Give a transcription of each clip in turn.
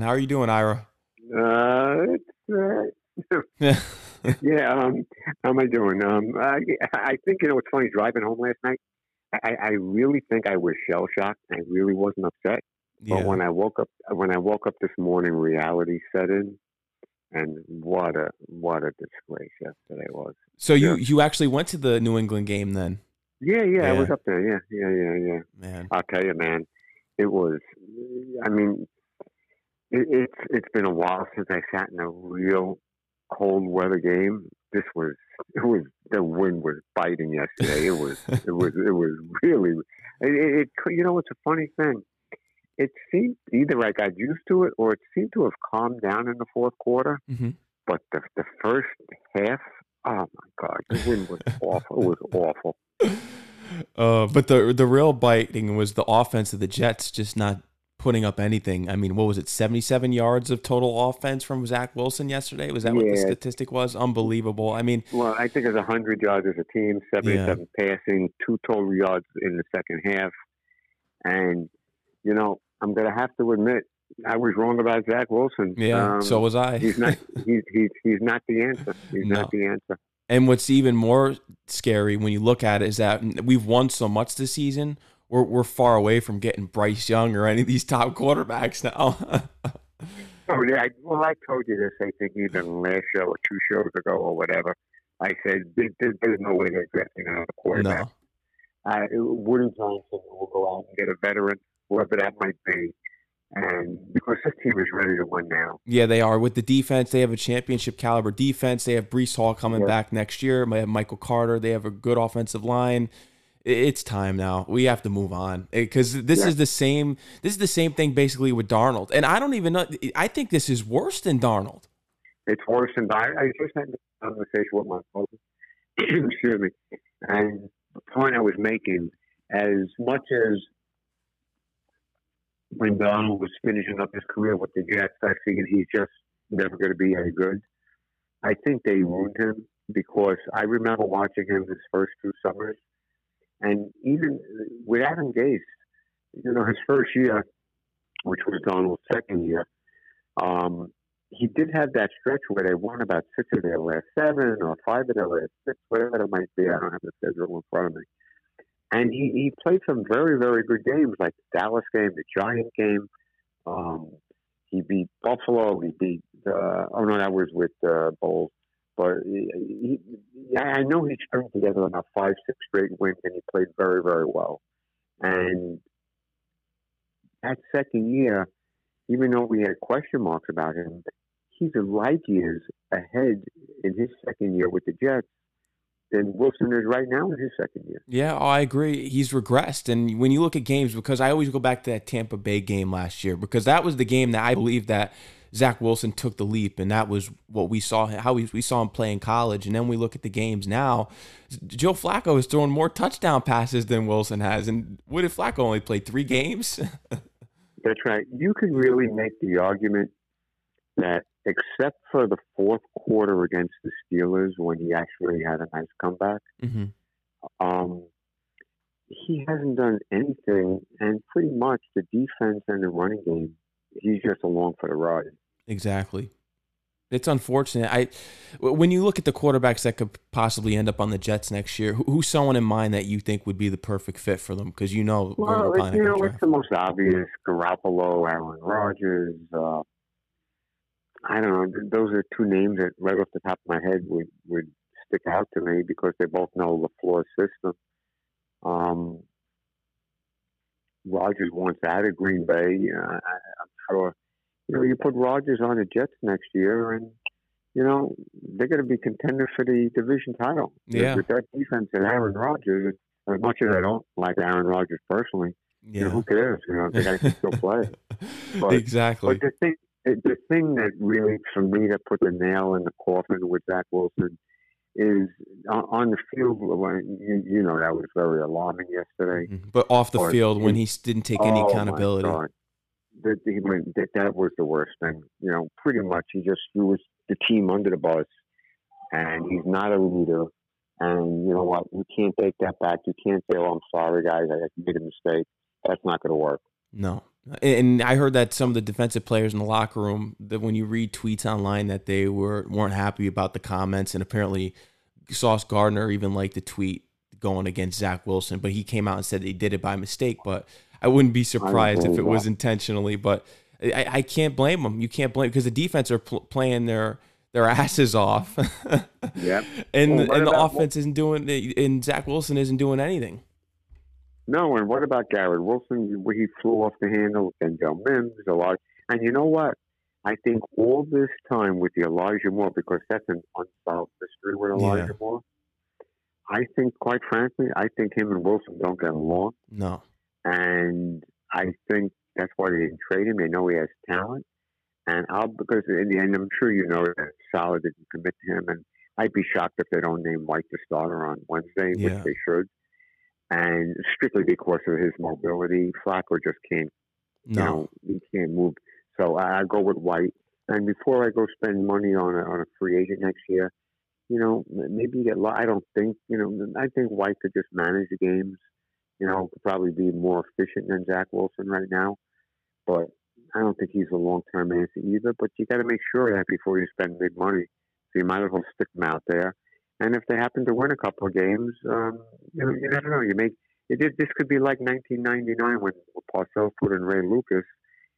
How are you doing, Ira? Uh, it's, uh, yeah. Um, how am I doing? Um, I, I think you know what's funny. Driving home last night, I, I really think I was shell shocked. I really wasn't upset. Yeah. But when I woke up, when I woke up this morning, reality set in, and what a what a disgrace yesterday was. So you Yeah. you actually went to the New England game then? Yeah, yeah, I was up there. Yeah, yeah, yeah, yeah. Man. I'll tell you, man, it was. I mean, it, it's it's been a while since I sat in a real cold weather game. This was it was the wind was biting yesterday. It was it was it was really. It, it you know it's a funny thing. It seemed either I got used to it or it seemed to have calmed down in the fourth quarter. hmm But the the first half, oh my god, the wind was awful. It was awful. Uh, but the the real biting was the offense of the Jets just not putting up anything. I mean, what was it? Seventy seven yards of total offense from Zach Wilson yesterday. Was that what the statistic was? Unbelievable. I mean, Well, I think it's 100 yards as a team, 77 passing, two total yards in the second half. And, you know, I'm going to have to admit, I was wrong about Zach Wilson. yeah. Um, so was I. he's not he's, he's, he's not the answer. He's No. not the answer. And what's even more scary when you look at it is that we've won so much this season. We're we're far away from getting Bryce Young or any of these top quarterbacks now. Oh, yeah. I, well, I told you this, I think, either last show or two shows ago or whatever. I said, there, there- there's no way they're drafting another quarterback. no. uh, Woody Johnson will go out and get a veteran, whoever that might be. And because this team is ready to win now. Yeah, they are. With the defense, they have a championship caliber defense. They have Breece Hall coming Yeah. back next year. They have Michael Carter. They have a good offensive line. It's time now. We have to move on eh, because this Yeah. is the same. This is the same thing basically with Darnold. And I don't even know. I think this is worse than Darnold. It's worse than I, I just had a conversation with my father. Excuse me. And the point I was making, as much as when Darnold was finishing up his career with the Jets, I figured he's just never going to be any good. I think they ruined him because I remember watching him his first two summers, and even with Adam Gase, you know, his first year, which was Darnold's second year, um, he did have that stretch where they won about six of their last seven or five of their last six, whatever it might be. I don't have the schedule in front of me. And he, he played some very, very good games, like the Dallas game, the Giant game. Um, he beat Buffalo. He beat, uh, oh no, that was with uh, Bowles. But he, he, I know he strung together about five, six straight wins, and he played very, very well. And that second year, even though we had question marks about him, he's a light years ahead in his second year with the Jets than Wilson is right now in his second year. Yeah, I agree. He's regressed. And when you look at games, because I always go back to that Tampa Bay game last year, because that was the game that I believe that Zach Wilson took the leap, and that was what we saw how we, we saw him play in college. And then we look at the games now. Joe Flacco is throwing more touchdown passes than Wilson has. And what if Flacco only played three games? That's right. You could really make the argument that except for the fourth quarter against the Steelers when he actually had a nice comeback, hmm um, he hasn't done anything, and pretty much the defense and the running game, he's just along for the ride. Exactly. It's unfortunate. I when you look at the quarterbacks that could possibly end up on the Jets next year, who- who's someone in mind that you think would be the perfect fit for them? Because you know, Well, it's, you know, it's the most obvious. Garoppolo, Aaron Rodgers. Uh, I don't know. Those are two names that right off the top of my head would, would stick out to me because they both know LaFleur's system. Um, Rodgers wants out of Green Bay. Uh, I, I'm sure. You know, you put Rodgers on the Jets next year, and you know they're going to be contenders for the division title. Yeah. With that defense and Aaron Rodgers, as much as I don't like Aaron Rodgers personally, you know, who cares? You know, the guy can still play. But- exactly. But the thing, the thing that really, for me, that put the nail in the coffin with Zach Wilson is on, on the field. When you, you know that was very alarming yesterday. Mhm. But off the Or- field, when he didn't take any Oh, accountability. That, he that that was the worst thing. You know, pretty much he just threw the team under the bus, and he's not a leader. And you know what? You can't take that back. You can't say, "Oh, I'm sorry, guys. I made a mistake." That's not going to work. No, And I heard that some of the defensive players in the locker room that when you read tweets online that they were weren't happy about the comments, and apparently Sauce Gardner even liked the tweet going against Zach Wilson, but he came out and said he did it by mistake. But I wouldn't be surprised if it was intentionally. But I, I can't blame them. You can't blame because the defense are pl- playing their their asses off. yep. And well, and the offense isn't doing. And Zach Wilson isn't doing anything. No, and what about Garrett Wilson? He flew off the handle. Denzel Mims, a lot. And you know what? I think all this time with the Elijah Moore, because that's an unsolved mystery with Elijah yeah. Moore. I think, quite frankly, I think him and Wilson don't get along. No. And I think that's why they didn't trade him. They know he has talent. And I'll, because, and, and I'm sure you know that Saleh didn't commit to him. And I'd be shocked if they don't name White the starter on Wednesday, yeah. which they should and strictly because of his mobility, Flacco just can't. No. You know, he can't move. So I, I go with White. And before I go spend money on a, on a free agent next year, you know, maybe get. I don't think you know. I think White could just manage the games. You know, could probably be more efficient than Zach Wilson right now. But I don't think he's a long term answer either. But you got to make sure that before you spend big money. So you might as well stick them out there and if they happen to win a couple of games, um, you know, you never know. You make it. This could be like 1999 when Parcells put in Ray Lucas,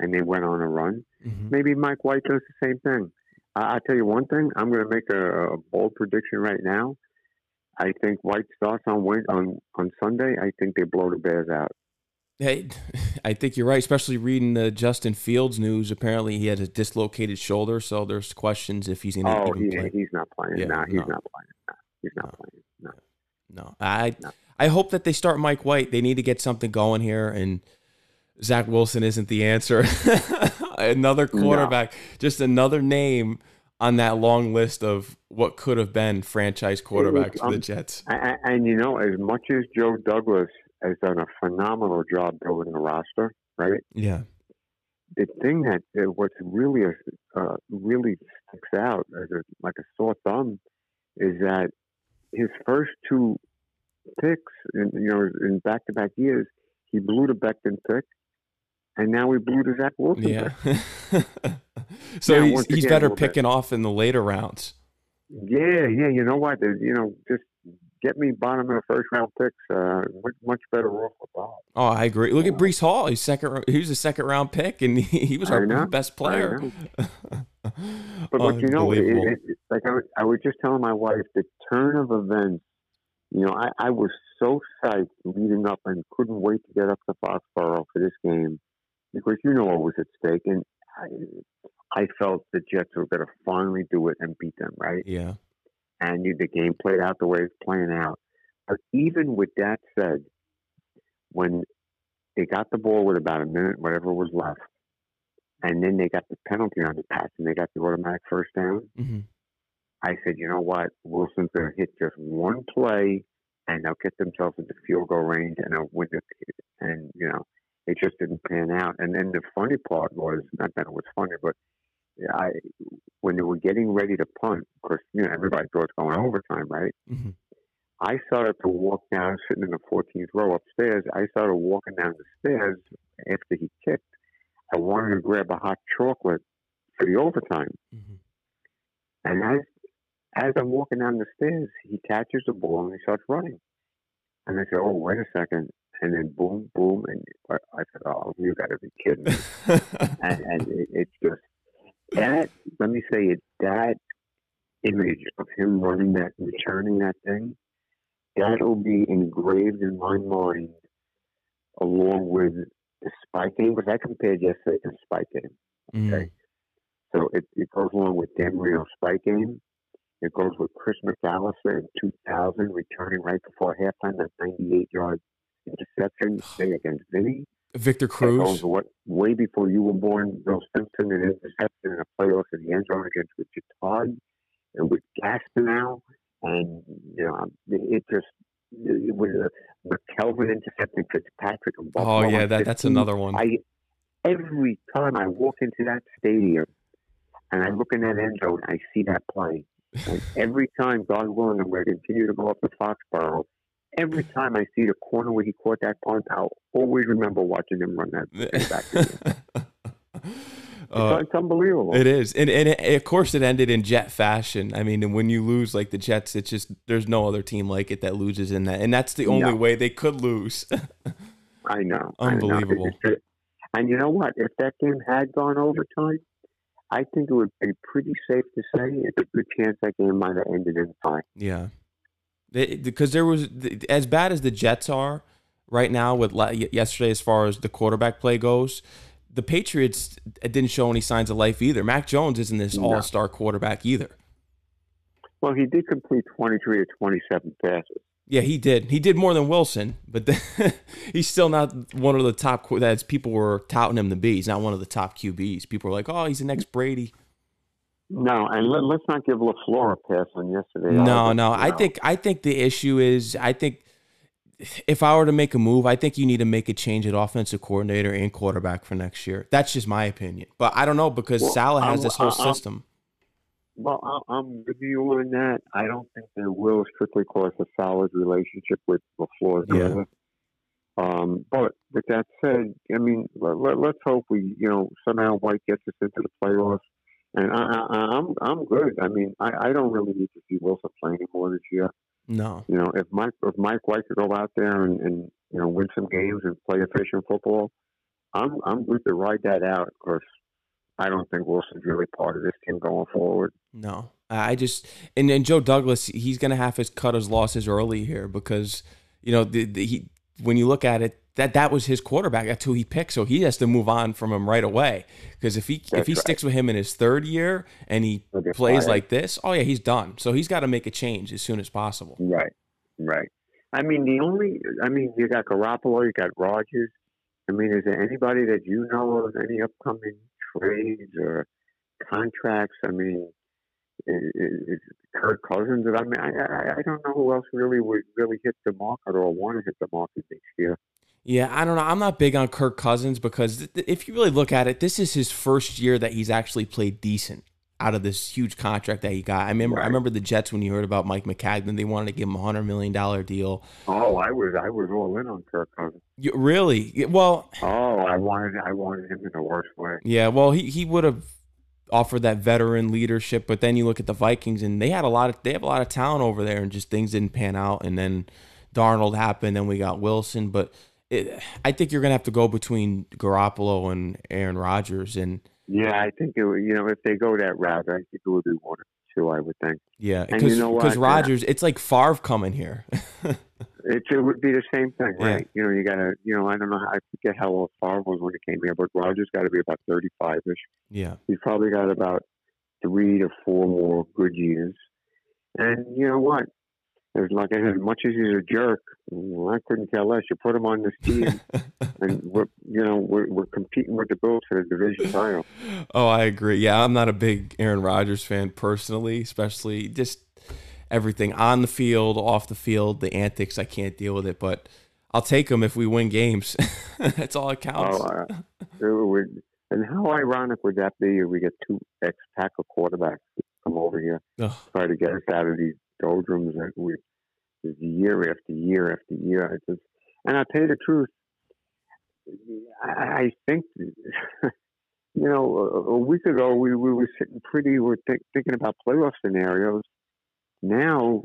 and they went on a run. Mm-hmm. Maybe Mike White does the same thing. I, will tell you one thing. I'm going to make a, a, bold prediction right now. I think White starts on on on Sunday. I think they blow the Bears out. Hey, I think you're right, especially reading the Justin Fields news. Apparently, he had a dislocated shoulder, so there's questions if he's going to. Oh, he, play. he's not playing. Yeah, nah, he's no. not playing. Nah, he's not no. playing. No, no. I no. I hope that they start Mike White. They need to get something going here, and Zach Wilson isn't the answer. another quarterback, no. just another name on that long list of what could have been franchise quarterbacks um, for the Jets. And, and you know, as much as Joe Douglas has done a phenomenal job building a roster, right? Yeah. The thing that uh, what's really a, uh, really sticks out as a, like a sore thumb is that his first two picks, in, you know, in back-to-back years, he blew the Becton pick, and now we blew the Zach Wilson yeah. so now, he's, he's again, better picking off in the later rounds. Yeah, yeah. You know what? You know, just get me bottom of the first round picks. Uh, much, better off with that. Oh, I agree. Look at Breece Hall. He's second. He was a second round pick, and he, he was our best player. but what you know, it, it, like I, I was just telling my wife, the turn of events. You know, I, I was so psyched leading up and couldn't wait to get up to Foxborough for this game because you know what was at stake, and I, I felt the Jets were going to finally do it and beat them, right? Yeah and you, the game played out the way it's playing out. But even with that said, when they got the ball with about a minute, whatever was left, and then they got the penalty on the pass and they got the automatic first down, mm-hmm. I said, you know what? Wilson's going to hit just one play and they'll get themselves into field goal range and they'll win it. And, you know, it just didn't pan out. And then the funny part was, not that it was funny, but I when they were getting ready to punt, of course, you know everybody thought it's going overtime, right? Mm-hmm. I started to walk down, sitting in the 14th row upstairs. I started walking down the stairs after he kicked. I wanted to grab a hot chocolate for the overtime, mm-hmm. and as as I'm walking down the stairs, he catches the ball and he starts running. And I said, "Oh, wait a second. And then boom, boom, and I said, "Oh, you got to be kidding me!" and, and it, it's just that let me say it that image of him running that returning that thing that'll be engraved in my mind along with the spike game because I compared yesterday to spike game. Okay. Mm. So it, it goes along with Dan Marino's spike game. It goes with Chris McAlister in 2000 returning right before halftime that 98 yard interception thing against Vinny. Victor Cruz. What, way before you were born, Bill Simpson and interception in a playoff in the end zone against Richard Todd and with Gastineau. And, you know, um, it just, it was a McKelvin intercepting Fitzpatrick and Oh, yeah, that, that's another one. I, every time I walk into that stadium and I look in that end zone, I see that play. And every time, God willing, I'm going to continue to go up to Foxborough, every time I see the corner where he caught that punt, I'll always remember watching him run that back. Uh, it's unbelievable. It is, and and it, of course it ended in Jet fashion. I mean, when you lose like the Jets, it's just there's no other team like it that loses in that, and that's the only way they could lose. I know, unbelievable. I know. And you know what? If that game had gone overtime, I think it would be pretty safe to say it's a good chance that game might have ended in tie. Yeah, because there was as bad as the Jets are right now with yesterday as far as the quarterback play goes the Patriots didn't show any signs of life either. Mac Jones isn't this no. all-star quarterback either. Well, he did complete 23 to 27 passes. Yeah, he did. He did more than Wilson, but the, he's still not one of the top. That's people were touting him to be. He's not one of the top QBs. People are like, "Oh, he's the next Brady." No, and let, us not give LaFleur a pass on yesterday. No, no. I think I think the issue is I think if I were to make a move, I think you need to make a change at offensive coordinator and quarterback for next year. That's just my opinion. But I don't know because well, Saleh has I'm, this whole I'm, system. Well, I'm with you on that. I don't think there will strictly cause a solid relationship with LaFleur. Yeah. Um, but with that said, I mean, let, us hope we, you know, somehow White gets us into the playoffs. And I, I, I'm I'm good. I mean, I, I don't really need to see Wilson play anymore this year. No. You know, if Mike if Mike White could go out there and, and you know win some games and play efficient football, I'm I'm going to ride that out. Of course, I don't think Wilson's really part of this team going forward. No, I just and then Joe Douglas, he's going to have to cut his losses early here because you know the, the, he when you look at it, that that was his quarterback. That's who he picked. So he has to move on from him right away. Because if he That's if he right. sticks with him in his third year and he plays fired. like this, oh yeah, he's done. So he's got to make a change as soon as possible. Right, right. I mean, the only I mean, you got Garoppolo, you got Rodgers. I mean, is there anybody that you know of any upcoming trades or contracts? I mean, is, is Kirk Cousins? I mean, I, I I don't know who else really would really hit the market or want to hit the market next year. Yeah, I don't know. I'm not big on Kirk Cousins because if you really look at it, this is his first year that he's actually played decent out of this huge contract that he got. I remember, right. I remember the Jets when you heard about Mike Maccagnan. They wanted to give him a hundred million dollar deal. Oh, I was, I was all in on Kirk Cousins. You, really? Well, oh, I wanted, I wanted him in the worst way. Yeah, well, he he would have offered that veteran leadership, but then you look at the Vikings and they had a lot of, they have a lot of talent over there, and just things didn't pan out, and then Darnold happened, then we got Wilson, but it, I think you're going to have to go between Garoppolo and Aaron Rodgers. And yeah, I think it, you know if they go that route, I think it would be one or two. I would think. Yeah, because you know Rodgers, it's like Favre coming here. it, it would be the same thing, right? Yeah. You know, you got to, you know, I don't know, how, I forget how old Favre was when he came here, but Rodgers got to be about thirty-five ish. Yeah, he's probably got about three to four more good years. And you know what? As like I said, much as he's a jerk, I couldn't care less. You put him on this team, and we're you know we're, we're competing with the Bills for the division title. Oh, I agree. Yeah, I'm not a big Aaron Rodgers fan personally, especially just everything on the field, off the field, the antics. I can't deal with it, but I'll take him if we win games. That's all that counts. Oh, uh, and how ironic would that be if we get two ex-Packer quarterbacks come over here, Ugh. try to get us out of these doldrums we year after year after year. I just, and I tell you the truth, I, think, you know, a, week ago we, we were sitting pretty, we were th- thinking about playoff scenarios. Now,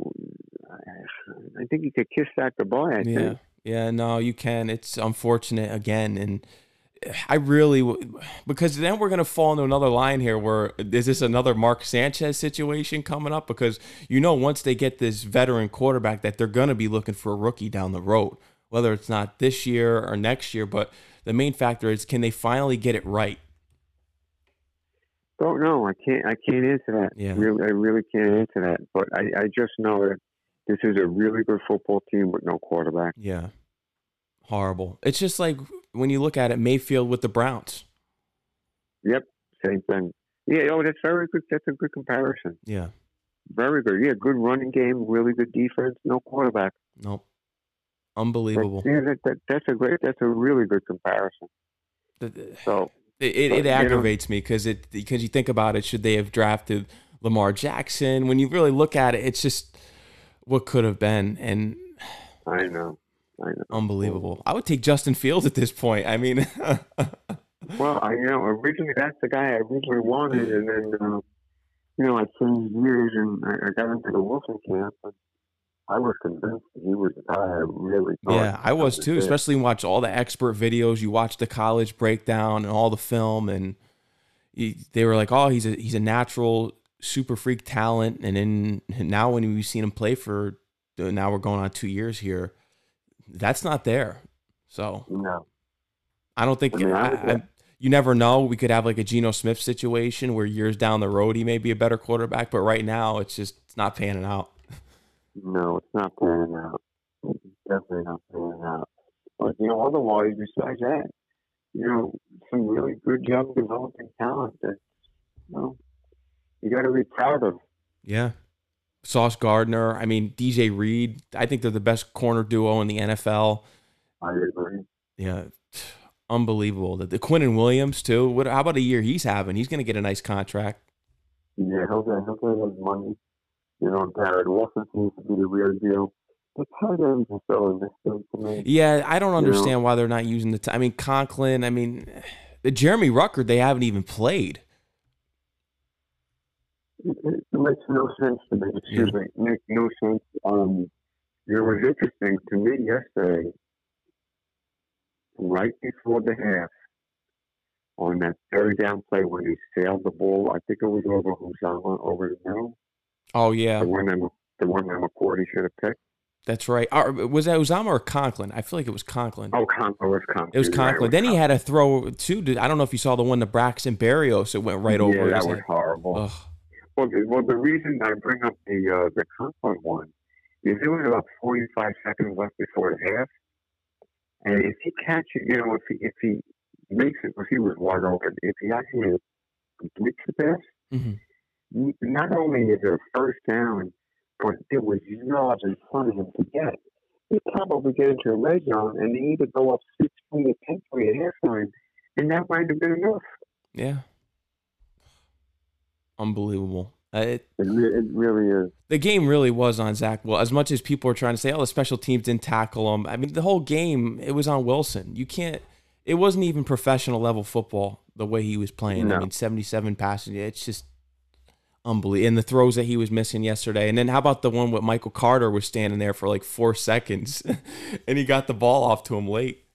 I think you could kiss that goodbye. I yeah. Think. Yeah, no, you can. It's unfortunate again, and I really because then we're gonna fall into another line here where is this another Mark Sanchez situation coming up? Because you know once they get this veteran quarterback that they're gonna be looking for a rookie down the road, whether it's not this year or next year. But the main factor is can they finally get it right? Don't know. I can't. I can't answer that. Yeah. Really, I really can't answer that. But I, I just know that this is a really good football team with no quarterback. Yeah. Horrible. It's just like when you look at it, Mayfield with the Browns. Yep, same thing. Yeah, oh, that's very good. That's a good comparison. Yeah, very good. Yeah, good running game, really good defense, no quarterback. Nope, unbelievable. yeah, that, that, that's a great. That's a really good comparison. The, so it, it, it aggravates know, me because it because you think about it. Should they have drafted Lamar Jackson? When you really look at it, it's just what could have been, and I know. I. Unbelievable. I would take Justin Fields at this point. I mean, well, I you know originally that's the guy I originally wanted, and then uh, you know I changed gears and I, I got into the Wilson camp. And I was convinced he was the guy I really thought. Yeah, I was too. Especially watch all the expert videos. You watch the college breakdown and all the film, and he, they were like, "Oh, he's a he's a natural super freak talent." And then now when we've seen him play for now we're going on two years here, that's not there. So no, I don't think I mean, I, I, you never know. We could have like a Geno Smith situation where years down the road he may be a better quarterback, but right now it's just it's not panning out. No, it's not panning out. It's definitely not panning out. But you know, otherwise, besides that, you know, some really good young developing talent that you know you got to be proud of. Yeah. Sauce Gardner. I mean, DJ Reed. I think they're the best corner duo in the NFL. I agree. Yeah, unbelievable. The, the Quinnen Williams too. What? How about a year he's having? He's going to get a nice contract. Yeah, he'll get he'll get his money. You know, Garrett Wilson seems to be the real deal. The tight ends are still in this thing to me. Yeah, I don't understand you know? why they're not using the. T- I mean, Conklin. I mean, the Jeremy Ruckert. They haven't even played. It, it makes no sense to me. Excuse me. It makes no sense. Um, it was interesting to me yesterday, right before the half, on that third down play when he sailed the ball. I think it was over Uzomah over the middle. Oh yeah, the one that the one that McCourty should have picked. That's right. was that Uzomah or Conklin? I feel like it was Conklin. Oh, Conklin. It was Conklin. It was Conklin. Right, then he had a throw too. I don't know if you saw the one to Braxton Berrios. It went right yeah, over. Yeah, that was head. horrible. Ugh. Well, the, well, the reason I bring up the uh, the Conklin one is there was about 45 seconds left before the half, and if he catches, you know, if he if he makes it, if he was wide open, if he actually completes the pass, mm-hmm not only is it a first down, but there was yards in front of him to get. He probably get into a red zone and they either go up six point or ten point at halftime, and that might have been enough. Yeah. Unbelievable. Uh, it, it, it, really is. The game really was on Zach. Well, as much as people are trying to say, "Oh, the special teams didn't tackle him," I mean, the whole game it was on Wilson. You can't. It wasn't even professional level football the way he was playing. No. I mean, seventy-seven passes. It's just unbelievable. And the throws that he was missing yesterday. And then how about the one with Michael Carter was standing there for like four seconds and he got the ball off to him late.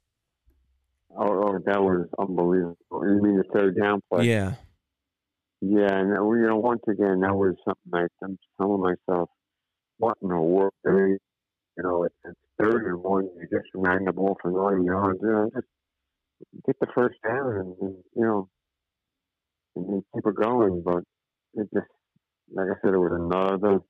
Oh, oh, that was unbelievable. You mean the third down play? Yeah. Yeah, and uh, you know, once again, that was something I, I'm telling myself, what in the world? I mean, you know, it's, third and one. You just ran the ball for nine yards. You know, just get the first down and, and you know, and keep it going. But it just like I said, it was another.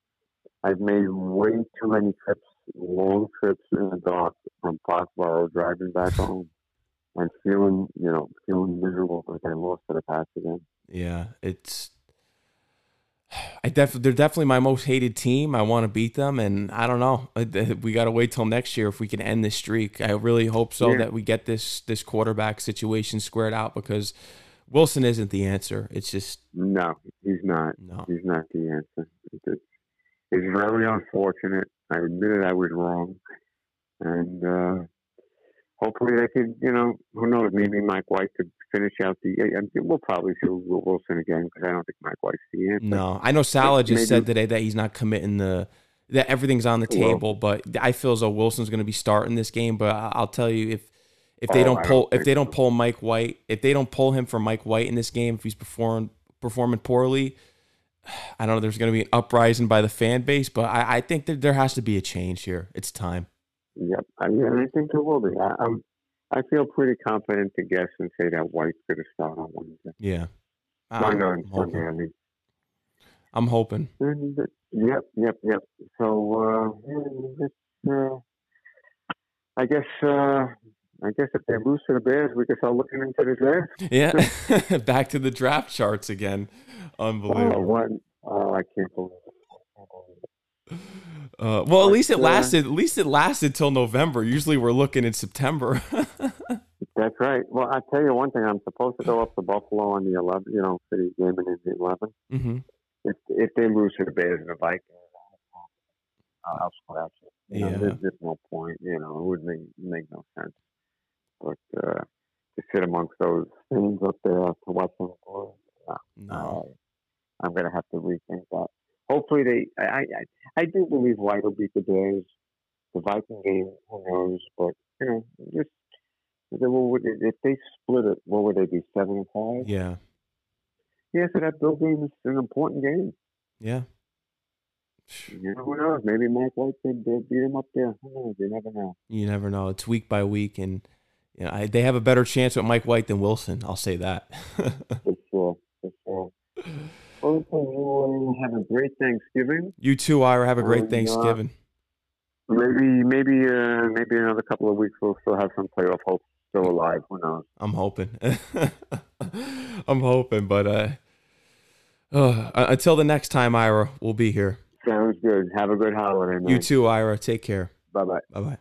I've made way too many trips, long trips in the dark from Foxborough driving back home and feeling, you know, feeling miserable because I lost to the Pats again. Yeah, it's. I def- they're definitely my most hated team. I want to beat them, and I don't know. We got to wait till next year if we can end this streak. I really hope so yeah. that we get this this quarterback situation squared out because Wilson isn't the answer. It's just no, he's not. No, he's not the answer. It's, it's very unfortunate. I admitted I was wrong, and uh, hopefully they could. You know, who knows? Maybe Mike White could finish out the. We'll probably see Wilson again because I don't think Mike White's the answer. No, I know Saleh just maybe, said today that he's not committing the that everything's on the table, but I feel as though Wilson's going to be starting this game. But I'll tell you if if they oh, don't pull, don't if they don't pull Mike White, if they don't pull him for Mike White in this game, if he's performing performing poorly, I don't know. There's going to be an uprising by the fan base, but I, I think that there has to be a change here. It's time. Yep, I, mean, I think there will be. I, I'm, I feel pretty confident to guess and say that White's going to start on Wednesday. Yeah, I'm, I'm hoping. I mean. I'm hoping. Yep, yep, yep. So, uh, uh, I guess uh, I guess if they lose to the Bears, we can start looking into the draft. Yeah, back to the draft charts again. Unbelievable. Oh, what? Oh, I can't believe it. Uh, well, at least it lasted. At least it lasted till November. Usually, we're looking in September. That's right. Well, I tell you one thing. I'm supposed to go up to Buffalo on the 11th. You know, the game in the 11th. Mm-hmm. If if they lose to the Bears and the Vikings, I'll score out. You know, Yeah. there's just no point. You know, it would make make no sense. But uh, to sit amongst those things up there to watch them play, No. uh, I'm gonna have to rethink that. Hopefully, they. I I, I- do believe White will beat the Bears. The Viking game, who knows? But you know, just they will- if they split it, what would they be? Seven and five. Yeah. Yeah, so that Bill game is an important game. Yeah. You know, who knows? Maybe Mike White could uh, beat him up there. Who knows? You never know. You never know. It's week by week, and you know, I, they have a better chance with Mike White than Wilson. I'll say that. For sure. For sure. Uh, have a great Thanksgiving. you too, Ira. Have a great yeah. Thanksgiving. Maybe, maybe, uh, maybe another couple of weeks we'll still have some playoff hope still alive. Who knows? I'm hoping. I'm hoping, but uh, uh, until the next time, Ira, we'll be here. Sounds good. Have a good holiday, man. You too, Ira. Take care. Bye bye. Bye bye.